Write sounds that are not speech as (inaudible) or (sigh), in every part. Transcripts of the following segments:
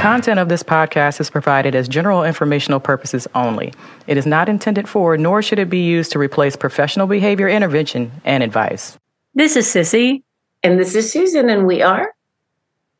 content of this podcast is provided as general informational purposes only. It is not intended for, nor should it be used to replace professional behavior intervention and advice. This is Cissy. And this is Susan, and we are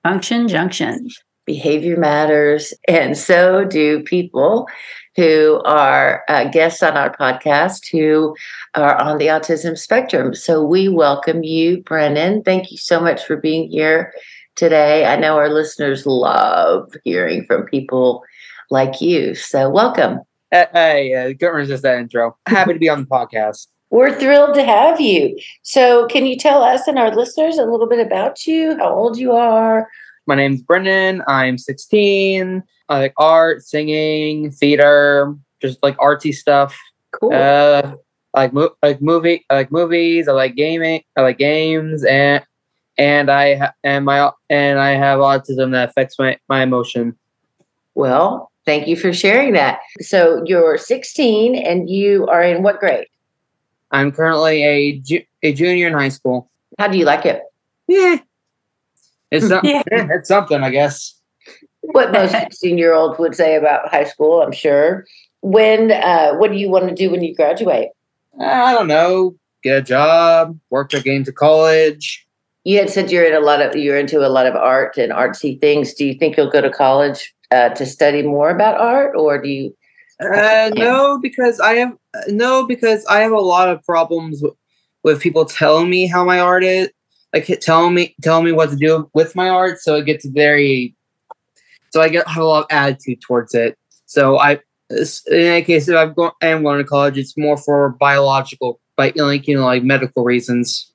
Function Junction. Behavior Matters, and so do people who are uh, guests on our podcast who are on the autism spectrum. So we welcome you, Brennan. Thank you so much for being here today. I know our listeners love hearing from people like you. So welcome. Hey, uh, couldn't resist that intro. Happy to be on the podcast. We're thrilled to have you. So, can you tell us and our listeners a little bit about you, how old you are? My name's Brennan. I'm 16. I like art, singing, theater, just like artsy stuff. Cool. Uh, I like mo- like movie, I like movies. I like gaming. I like games, and and I ha- and my and I have autism that affects my my emotion. well, thank you for sharing that. So, you're 16 and you are in what grade? I'm currently a ju- a junior in high school. How do you like it? Yeah, it's some- (laughs) Yeah. it's something, I guess. What most 16 year olds would say about high school, I'm sure. When, uh, what do you want to do when you graduate? I don't know. Get a job, work to get into college. You had said you're in a lot of you're into a lot of art and artsy things. Do you think you'll go to college uh, to study more about art, or do you? Uh, no, because I have no, because I have a lot of problems with, with people telling me how my art is, like telling me telling me what to do with my art. So it gets very, so I get have a lot of attitude towards it. So I, in any case, if I'm going, I am going to college, it's more for biological, like like you know, like medical reasons.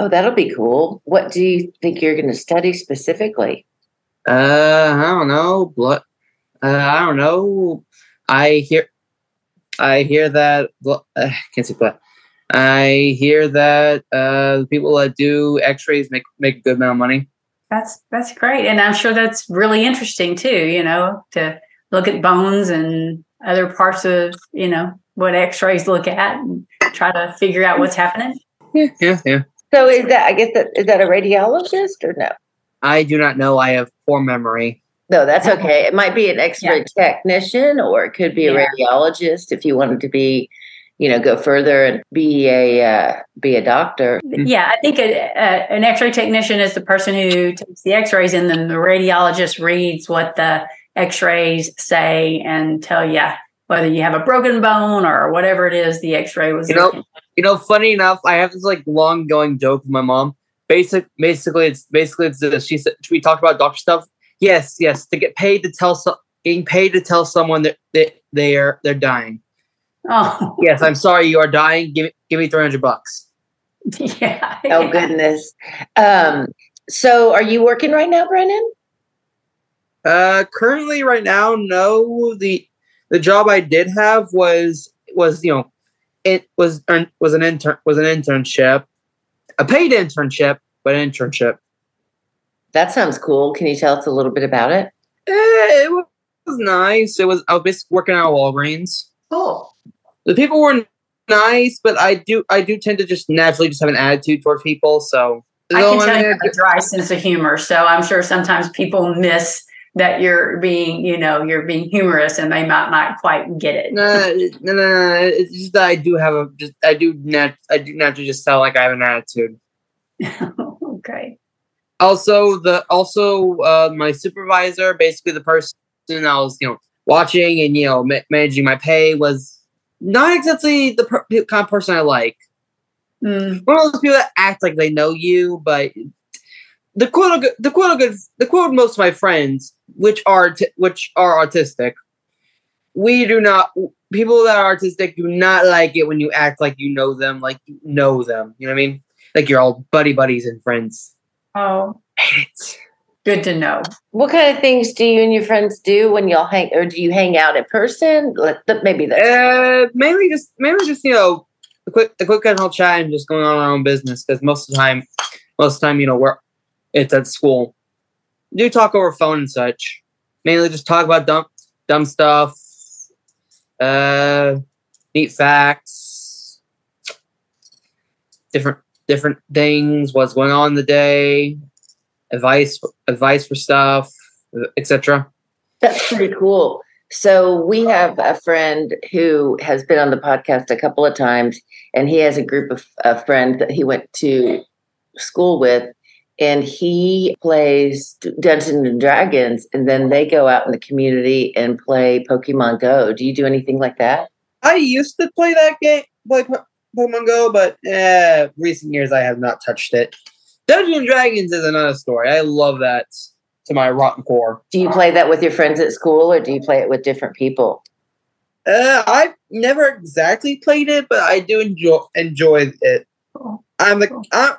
Oh, that'll be cool. What do you think you're going to study specifically? Uh, I don't know. Blood. Uh, I don't know. I hear. I hear that. blo- Uh, can't say blood. I hear that uh, the people that do X-rays make make a good amount of money. That's that's great, and I'm sure that's really interesting too. You know, to look at bones and other parts of you know what X-rays look at and try to figure out what's happening. Yeah, yeah, yeah. So is that I guess that is that a radiologist or no? I do not know. I have poor memory. No, that's okay. It might be an X-ray technician, or it could be a Yeah. radiologist if you wanted to be, you know, go further and be a uh, be a doctor. Yeah, I think a, a, an X-ray technician is the person who takes the X-rays, and then the radiologist reads what the X-rays say and tell you whether you have a broken bone or whatever it is the X-ray was. You know- looking. You know, funny enough, I have this like long going joke with my mom. Basic, basically, it's basically it's this. She said we talked about doctor stuff. Yes, yes, to get paid to tell some, getting paid to tell someone that they they are they're dying. Oh, (laughs) Yes, I'm sorry, you are dying. Give me give me three hundred bucks. (laughs) yeah. Oh goodness. Um, so are you working right now, Brennan? Uh, currently, right now, no. the The job I did have was was you know, it was earn- was an intern was an internship, a paid internship, but an internship. That sounds cool. Can you tell us a little bit about it? Eh, it was nice. It was I was basically working at Walgreens. Cool. The people were nice, but I do I do tend to just naturally just have an attitude towards people. So I So, can tell you have a dry sense of humor, so I'm sure sometimes people miss that you're being, you know, you're being humorous, and they might not quite get it. Nah, no, no, no. It's just that I do have a just I do nat I do naturally just sound like I have an attitude. (laughs) okay. Also, the also uh, my supervisor, basically the person I was you know watching and you know ma- managing my pay was not exactly the per- kind of person I like. Mm, One of those people that act like they know you, but the quote the quote the quote most of my friends, which are t- which are autistic, we do not people that are autistic do not like it when you act like you know them, like you know them. You know what I mean? Like you're all buddy buddies and friends. oh, Hate it. good to know. What kind of things do you and your friends do when y'all hang, or do you hang out in person? Let- that- Maybe Uh, mainly just mainly just you know a quick a quick casual chat and just going on our own business because most of the time most of the time you know we're it's at school. Do talk over phone and such. Mainly just talk about dumb dumb stuff. Uh, neat facts. Different different things. What's going on the day. Advice advice for stuff. etc. That's pretty cool. So we have a friend who has been on the podcast a couple of times, and he has a group of, of friends that he went to school with, and he plays Dungeons and Dragons, and then they go out in the community and play Pokemon Go. Do you do anything like that? I used to play that game, play Pokemon Go, but uh, recent years I have not touched it. Dungeons and Dragons is another story. I love that to my rotten core. Do you play that with your friends at school, or do you play it with different people? Uh, I've never exactly played it, but I do enjoy enjoy it. I'm a, I'm,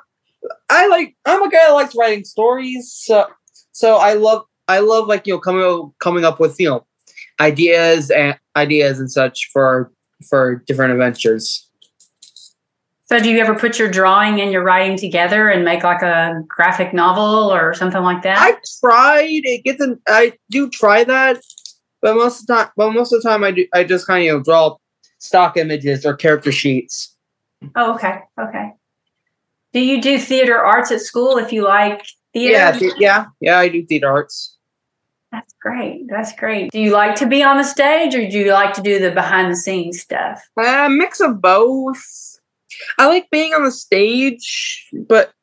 I like I'm a guy that likes writing stories, so so I love I love like you know coming up, coming up with you know ideas and ideas and such for for different adventures. So, do you ever put your drawing and your writing together and make like a graphic novel or something like that? I tried. It gets an. I do try that, but most of the time, but most of the time, I do. I just kind of you know, draw stock images or character sheets. Oh, okay, okay. Do you do theater arts at school if you like theater? Yeah, th- yeah, yeah. I do theater arts. That's great. That's great. Do you like to be on the stage, or do you like to do the behind the scenes stuff? A uh, mix of both. I like being on the stage, but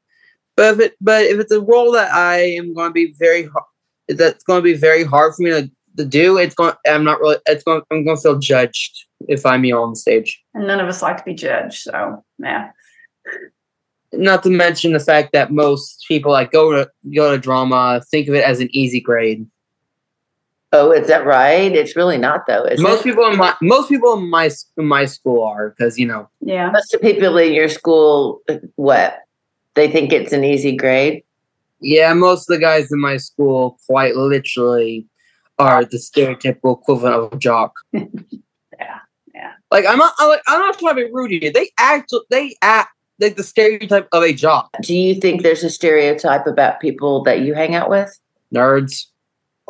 but if it but if it's a role that I am going to be very that's going to be very hard for me to, to do, it's going. I'm not really. It's going. I'm going to feel judged if I'm on the stage. And none of us like to be judged, so yeah. Not to mention the fact that most people like go to go to drama think of it as an easy grade. Oh, is that right? It's really not though. most it? people in my most people in my in my school are because you know. Yeah. Most of people in your school, what they think it's an easy grade. Yeah, most of the guys in my school quite literally are the stereotypical equivalent of a jock. (laughs) yeah, yeah. Like I'm not, I'm, like, I'm not trying to be rude to you. They act, they act like the stereotype of a jock. Do you think there's a stereotype about people that you hang out with? Nerds.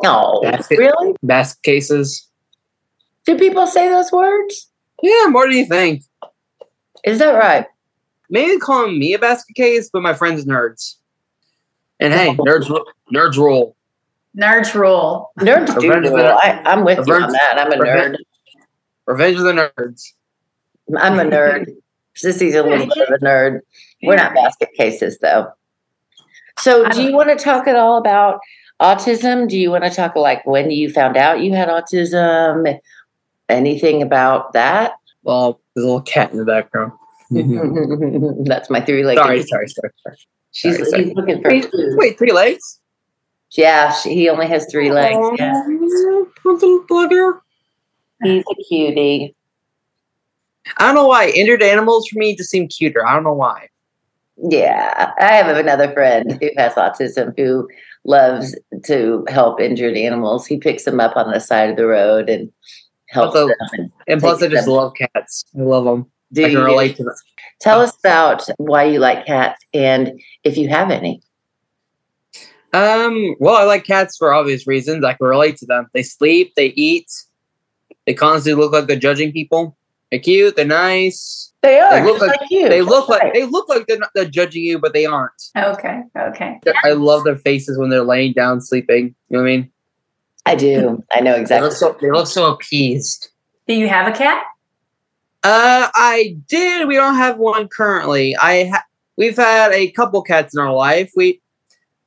No, basket, really? Basket cases. Do people say those words? Yeah, more do you think? Is that right? Maybe calling me a basket case, but my friends nerds. And hey, nerds, nerds rule. Nerds rule. Nerds do rule. I, am with Revenge, you on that. I'm a Revenge, nerd. Revenge of the nerds. I'm a nerd. Cissy's a little bit of a nerd. We're not basket cases though. So, do you want to talk at all about autism? Do you want to talk like when you found out you had autism? Anything about that? Well, there's a little cat in the background. (laughs) That's my three legs. Sorry, sorry, sorry, sorry. She's, sorry, sorry. looking for wait, wait, three legs? Yeah, she, he only has three legs. Yeah. Little. He's a cutie. I don't know why injured animals for me just seem cuter. I don't know why. Yeah, I have another friend who has autism who loves to help injured animals. He picks them up on the side of the road and helps Also- them. And, And plus, I just them. love cats. I love them. Do I can you? relate to them. Tell us about why you like cats and if you have any. Um, well, I like cats for obvious reasons. I can relate to them. They sleep, they eat, they constantly look like they're judging people. They're cute, they're nice. They are. They look like- like, you. They look like they look like they're not they're judging you, but they aren't. Okay. Okay. I love their faces when they're laying down sleeping. You know what I mean? I do. I know They exactly. look so they look so appeased. Do you have a cat? Uh, I did. We don't have one currently. I ha- we've had a couple cats in our life. We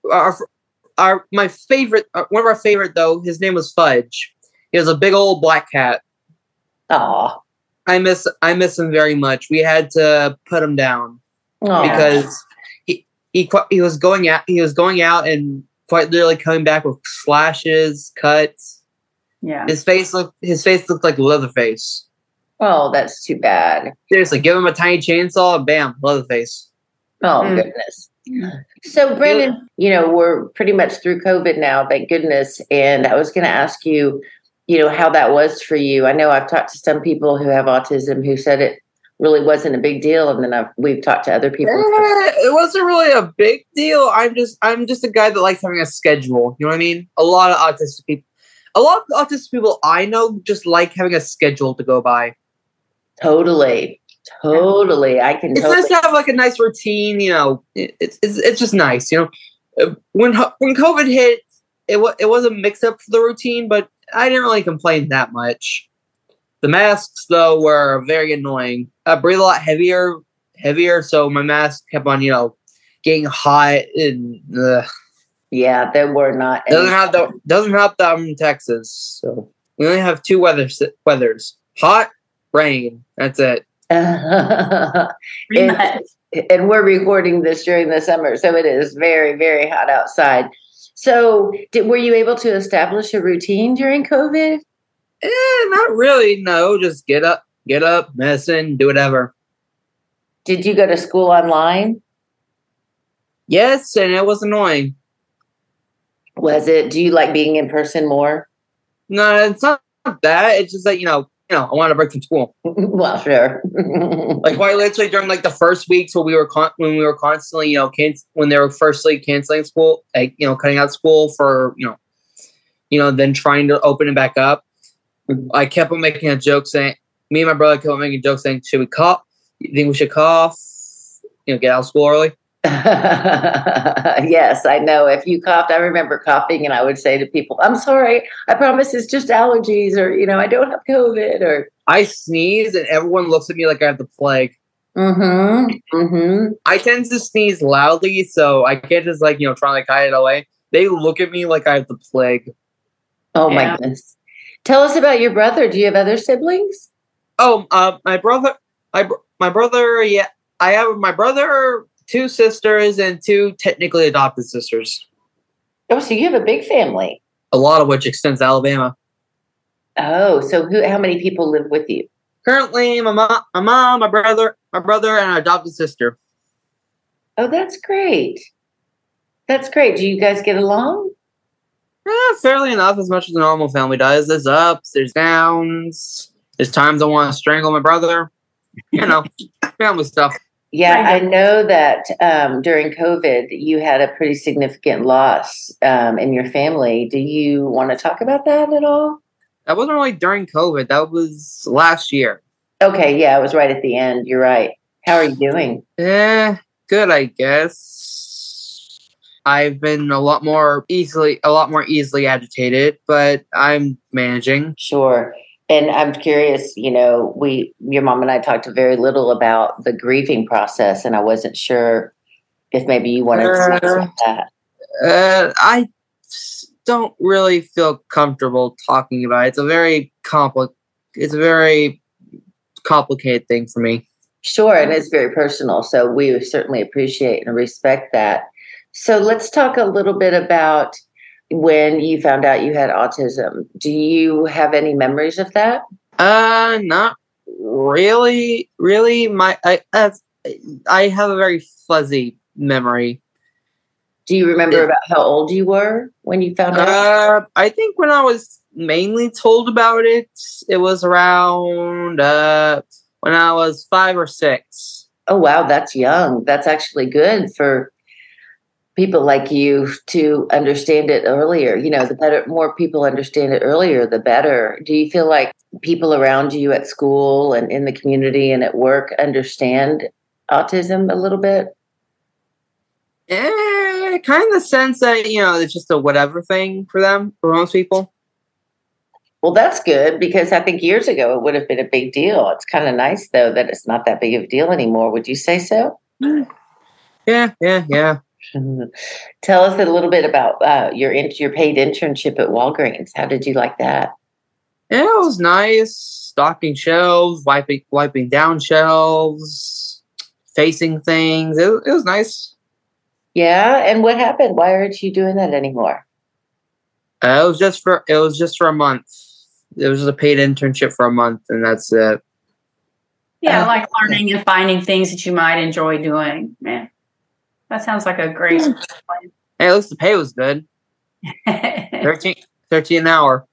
our our my favorite uh, one of our favorite though. His name was Fudge. He was a big old black cat. Aw. I miss I miss him very much. We had to put him down Aw. because he he he was going out he was going out and quite literally coming back with slashes, cuts. Yeah. His face looked his face looked like Leatherface. Oh, that's too bad. Seriously, give him a tiny chainsaw, bam, Leatherface. Oh, Mm. goodness. So, Brennan, you know, we're pretty much through COVID now, thank goodness. And I was going to ask you, you know, how that was for you. I know I've talked to some people who have autism who said it really wasn't a big deal. And then I've, we've talked to other people. Eh, it wasn't really a big deal. I'm just I'm just a guy that likes having a schedule. You know what I mean? A lot of autistic people, a lot of autistic people I know just like having a schedule to go by. Totally. Totally. I can It's totally. nice to have like a nice routine. You know, it's it's, it's just nice. You know, Uh, when when COVID hit, it was it was a mix up for the routine, but I didn't really complain that much. The masks though were very annoying. I breathe a lot heavier, heavier, so my mask kept on, you know, getting hot and uh, Yeah, there were not. doesn't have the doesn't help that I'm in Texas. So we only have two weather weathers: hot, rain. That's it. (laughs) Pretty And- much. and we're recording this during the summer, so it is very, very hot outside. So, did, were you able to establish a routine during COVID? Eh, not really. No, just get up, get up, medicine, do whatever. Did you go to school online? Yes, and it was annoying. Was it? Do you like being in person more? No, it's not that. It's just that you know, know, I want to break from school. (laughs) well, sure. (laughs) Like quite literally during like the first weeks when we were con- when we were constantly, you know, can- when they were firstly canceling school, like you know, cutting out school for you know, you know, then trying to open it back up. I kept on making a joke saying, me and my brother kept on making jokes saying, "Should we cough? You think we should cough? You know, get out of school early." (laughs) yes, I know. If you coughed, I remember coughing, and I would say to people, "I'm sorry. I promise it's just allergies, or you know, I don't have COVID." Or I sneeze and everyone looks at me like I have the plague. mm-hmm, mm-hmm. I tend to sneeze loudly, so I can't just like you know try to like hide it away. They look at me like I have the plague. Oh my goodness! Tell us about your brother. Do you have other siblings? Oh, uh, my brother, my my brother. Yeah, I have my brother, two sisters, and two technically adopted sisters. Oh, so you have a big family. A lot of which extends to Alabama. Oh, so who? How many people live with you? Currently, my mom, my mom, my brother, my brother, and an adopted sister. Oh, that's great. That's great. Do you guys get along? Eh, fairly enough, as much as a normal family does. There's ups, there's downs. There's times I want to strangle my brother. You know, family stuff. Yeah, Right. I know that um, during COVID, you had a pretty significant loss um, in your family. Do you want to talk about that at all? That wasn't really during COVID. That was last year. Okay, yeah, it was right at the end. You're right. How are you doing? Eh, good, I guess. I've been a lot more easily, a lot more easily agitated, but I'm managing. Sure. And I'm curious, you know, we, your mom and I talked very little about the grieving process, and I wasn't sure if maybe you wanted to talk Uh, about that. Uh, I don't really feel comfortable talking about it. It's a very compli- It's a very complicated thing for me. Sure, and it's very personal. So we certainly appreciate and respect that. So let's talk a little bit about when you found out you had autism. Do you have any memories of that? Uh, not really. Really, my I uh, I have a very fuzzy memory. Do you remember about how old you were when you found out? Uh, I think when I was mainly told about it, it was around uh when I was five or six. Oh, wow, that's young. That's actually good for people like you to understand it earlier. You know, the better, more people understand it earlier, the better. Do you feel like people around you at school and in the community and at work understand autism a little bit? Eh, kind of the sense that you know it's just a whatever thing for them for most people. Well, that's good because I think years ago it would have been a big deal. It's kind of nice though that it's not that big of a deal anymore. Would you say so? Yeah, yeah, yeah. Tell us a little bit about uh, your in- your paid internship at Walgreens. How did you like that? Yeah, it was nice. Stocking shelves, wiping wiping down shelves, facing things. It, it was nice. Yeah, and what happened? Why aren't you doing that anymore? Uh, it was just for it was just for a month. It was just a paid internship for a month, and that's it. Yeah, Uh, like learning and finding things that you might enjoy doing. Man, that sounds like a great Hey, at least the pay was good. plan. (laughs) 13, 13 an hour.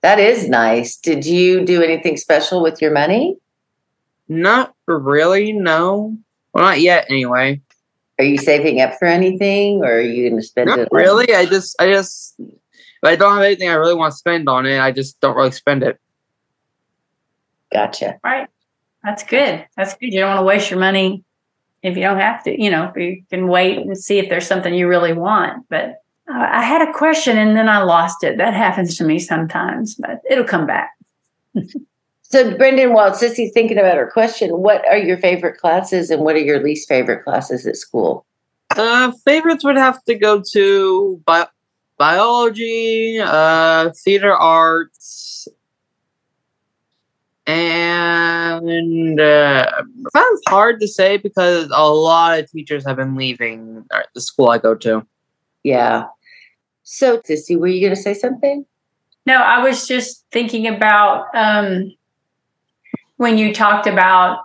That is nice. Did you do anything special with your money? Not really, no. Well, not yet, anyway. Are you saving up for anything, or are you going to spend Not it? really. I just, I just, if I don't have anything I really want to spend on it, I just don't really spend it. Gotcha. right. That's good. That's good. You don't want to waste your money if you don't have to. You know, you can wait and see if there's something you really want. But Uh, I had a question and then I lost it. That happens to me sometimes, but it'll come back. (laughs) so, Brennan, while Cissy's thinking about her question, what are your favorite classes and what are your least favorite classes at school? Uh, favorites would have to go to bi- biology, uh, theater arts, and uh, that's hard to say because a lot of teachers have been leaving the school I go to. Yeah. So, Cissy, were you going to say something? No, I was just thinking about um, when you talked about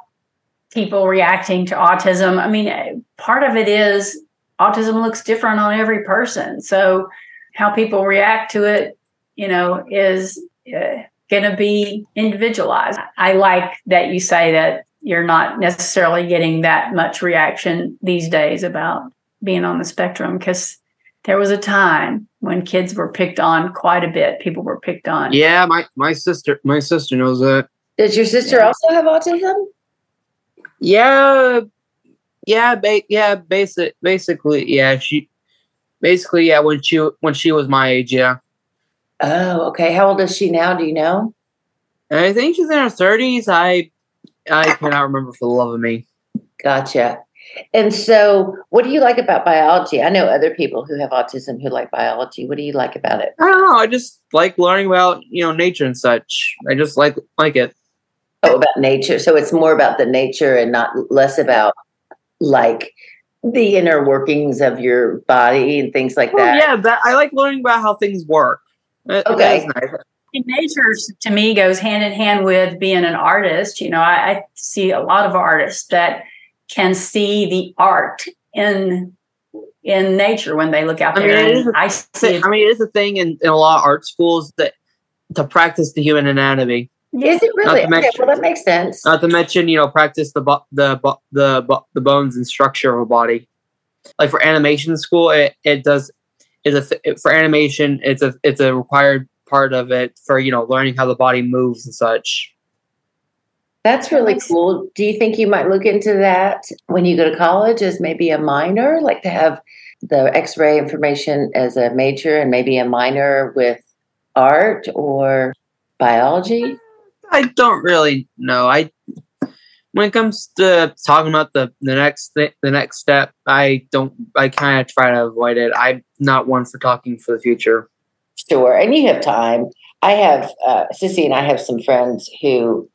people reacting to autism. I mean, part of it is autism looks different on every person. So, how people react to it, you know, is uh, going to be individualized. I like that you say that you're not necessarily getting that much reaction these days about being on the spectrum because there was a time when kids were picked on quite a bit. People were picked on. Yeah, my my sister my sister knows that. Does your sister yeah. also have autism? Yeah, yeah, ba- yeah. Basic, basically, yeah. She basically, yeah. When she when she was my age, yeah. Oh, okay. How old is she now? Do you know? I think she's in her thirties. I I cannot remember for the love of me. Gotcha. And so, what do you like about biology? I know other people who have autism who like biology. What do you like about it? I don't know. I just like learning about you know nature and such. I just like like it. Oh, about nature. So it's more about the nature and not less about like the inner workings of your body and things like that. yeah, that I like learning about how things work. Okay. Nice. Nature to me goes hand in hand with being an artist. You know, I, I see a lot of artists that can see the art in in nature when they look out there. I mean, I, see I mean, it is a thing in, in a lot of art schools that to practice the human anatomy. Is it really? Okay, mention, well, that makes sense. Not to mention, you know, practice the the the the bones and structure of a body. Like for animation school, it, it does is a for animation. It's a it's a required part of it for you know learning how the body moves and such. That's really cool. Do you think you might look into that when you go to college as maybe a minor, like to have the X-ray information as a major and maybe a minor with art or biology? I don't really know. I when it comes to talking about the the next th- the next step, I don't. I kind of try to avoid it. I'm not one for talking for the future. Sure, and you have time. I have uh, Cissy and I have some friends who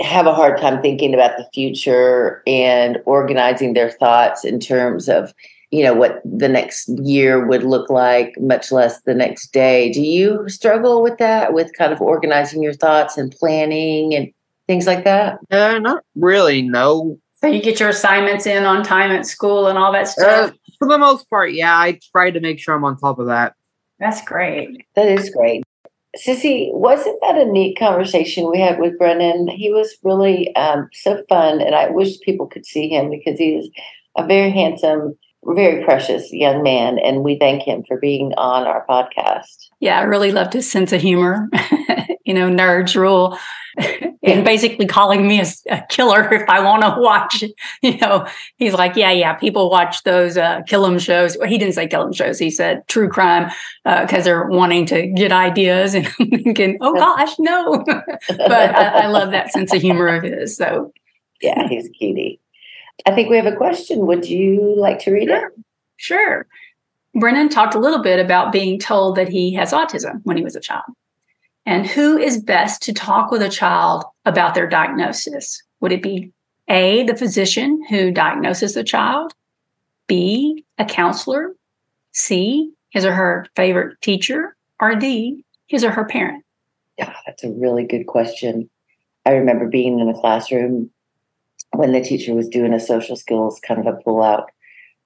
have a hard time thinking about the future and organizing their thoughts in terms of you know what the next year would look like much less the next day do you struggle with that with kind of organizing your thoughts and planning and things like that uh, not really no so you get your assignments in on time at school and all that uh, stuff uh, for the most part yeah i try to make sure i'm on top of that that's great that is great Cissy, wasn't that a neat conversation we had with Brennan? He was really um, so fun, and I wish people could see him because he is a very handsome, very precious young man, and we thank him for being on our podcast. Yeah, I really loved his sense of humor. (laughs) you know, nerds rule (laughs) and basically calling me a, a killer if I want to (laughs) watch. You know, he's like, yeah, yeah, people watch those uh, kill 'em shows. Well, he didn't say kill 'em shows. He said true crime because uh, they're wanting to get ideas. (laughs) And I'm thinking, oh gosh, no. but I, I, love that sense of humor of his. So yeah, he's cutie. I think we have a question. Would you like to read it? Sure. Brennan talked a little bit about being told that he has autism when he was a child. And who is best to talk with a child about their diagnosis? Would it be A, the physician who diagnoses the child? B, a counselor? C, his or her favorite teacher? Or D, his or her parent? Yeah, that's a really good question. I remember being in a classroom when the teacher was doing a social skills kind of a pull out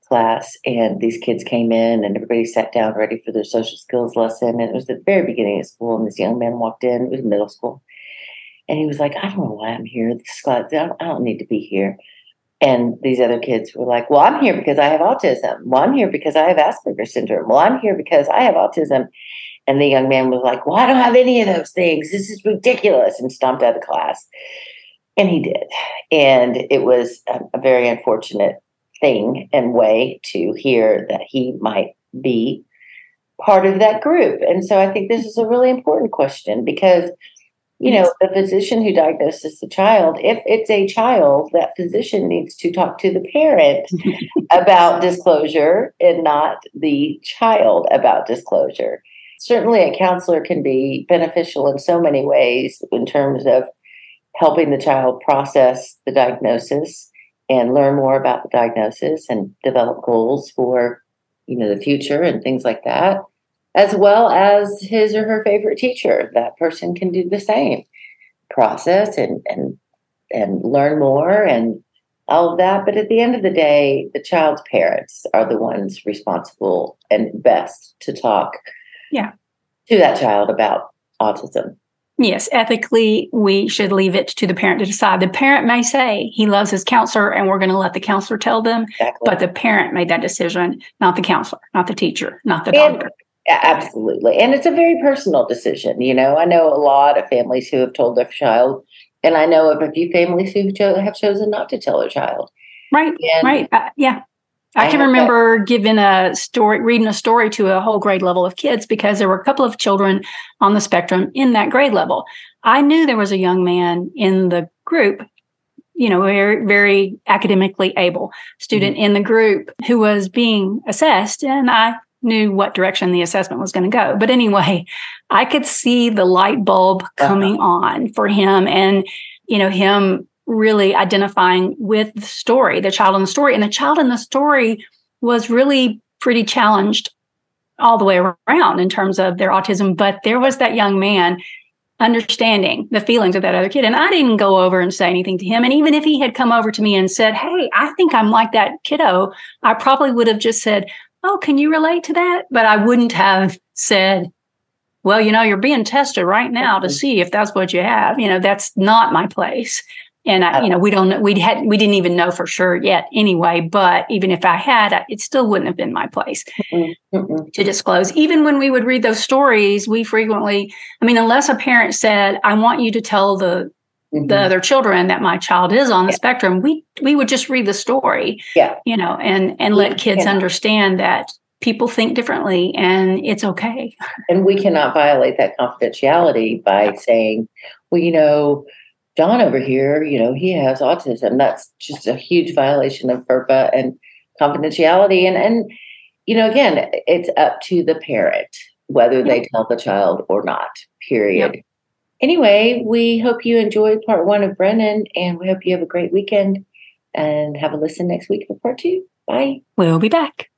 class and these kids came in and everybody sat down ready for their social skills lesson and it was the very beginning of school and this young man walked in it was middle school and he was like i don't know why i'm here. This class I don't, I don't need to be here. And these other kids were like well i'm here because i have autism. Well i'm here because i have asperger's syndrome. Well i'm here because i have autism. And the young man was like well i don't have any of those things. This is ridiculous and stomped out of class. And he did. And it was a, a very unfortunate thing and way to hear that he might be part of that group. And so I think this is a really important question because you know, the physician who diagnoses the child, if it's a child, that physician needs to talk to the parent (laughs) about disclosure and not the child about disclosure. Certainly, a counselor can be beneficial in so many ways in terms of helping the child process the diagnosis and learn more about the diagnosis and develop goals for you know the future and things like that as well as his or her favorite teacher. That person can do the same process and and and learn more and all of that. But at the end of the day, the child's parents are the ones responsible and best to talk yeah. to that child about autism. Yes, ethically, we should leave it to the parent to decide. The parent may say he loves his counselor and we're going to let the counselor tell them, exactly. but the parent made that decision, not the counselor, not the teacher, not the and, doctor. Absolutely. And it's a very personal decision. You know, I know a lot of families who have told their child, and I know of a few families who cho- have chosen not to tell their child. Right. And right. Uh, yeah. I, I can remember that. giving a story, reading a story to a whole grade level of kids because there were a couple of children on the spectrum in that grade level. I knew there was a young man in the group, you know, very, very academically able student mm-hmm. in the group who was being assessed. And I knew what direction the assessment was going to go. But anyway, I could see the light bulb uh-huh. coming uh-huh. on for him and, you know, him really identifying with the story, the child in the story. And the child in the story was really pretty challenged all the way around in terms of their autism. But there was that young man understanding the feelings of that other kid. And I didn't go over and say anything to him. And even if he had come over to me and said, Hey, I think I'm like that kiddo, I probably would have just said, oh, can you relate to that? But I wouldn't have said, well, you know, you're being tested right now to mm-hmm. see if that's what you have. You know, that's not my place. And I, you know, we don't we had, we didn't even know for sure yet anyway. But even if I had, it still wouldn't have been my place mm-hmm. to disclose. Even when we would read those stories, we frequently, I mean, unless a parent said, I want you to tell the mm-hmm. the other children that my child is on the yeah. spectrum, we we would just read the story. Yeah. You know, and and let kids understand that people think differently and it's okay. And we cannot violate that confidentiality by (laughs) saying, well, you know, John over here, you know, he has autism. That's just a huge violation of FERPA and confidentiality. And and you know, again, it's up to the parent whether they tell the child or not. Period. Anyway, we hope you enjoyed part one of Brennan, and we hope you have a great weekend and have a listen next week for part two. Bye. We'll be back.